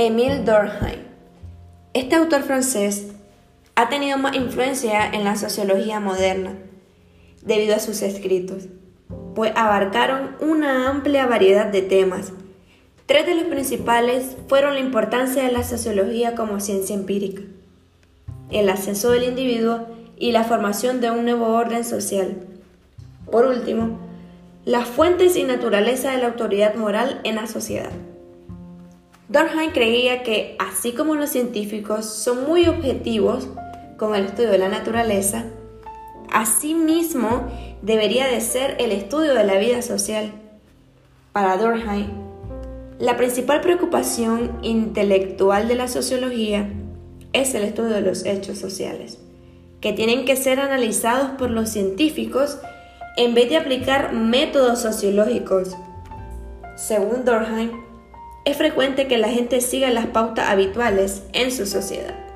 Émile Durkheim. Este autor francés ha tenido más influencia en la sociología moderna debido a sus escritos, pues abarcaron una amplia variedad de temas. Tres de los principales fueron la importancia de la sociología como ciencia empírica, el ascenso del individuo y la formación de un nuevo orden social. Por último, las fuentes y naturaleza de la autoridad moral en la sociedad. Durkheim creía que, así como los científicos son muy objetivos con el estudio de la naturaleza, asimismo debería de ser el estudio de la vida social. Para Durkheim, la principal preocupación intelectual de la sociología es el estudio de los hechos sociales, que tienen que ser analizados por los científicos en vez de aplicar métodos sociológicos. Según Durkheim, es frecuente que la gente siga las pautas habituales en su sociedad.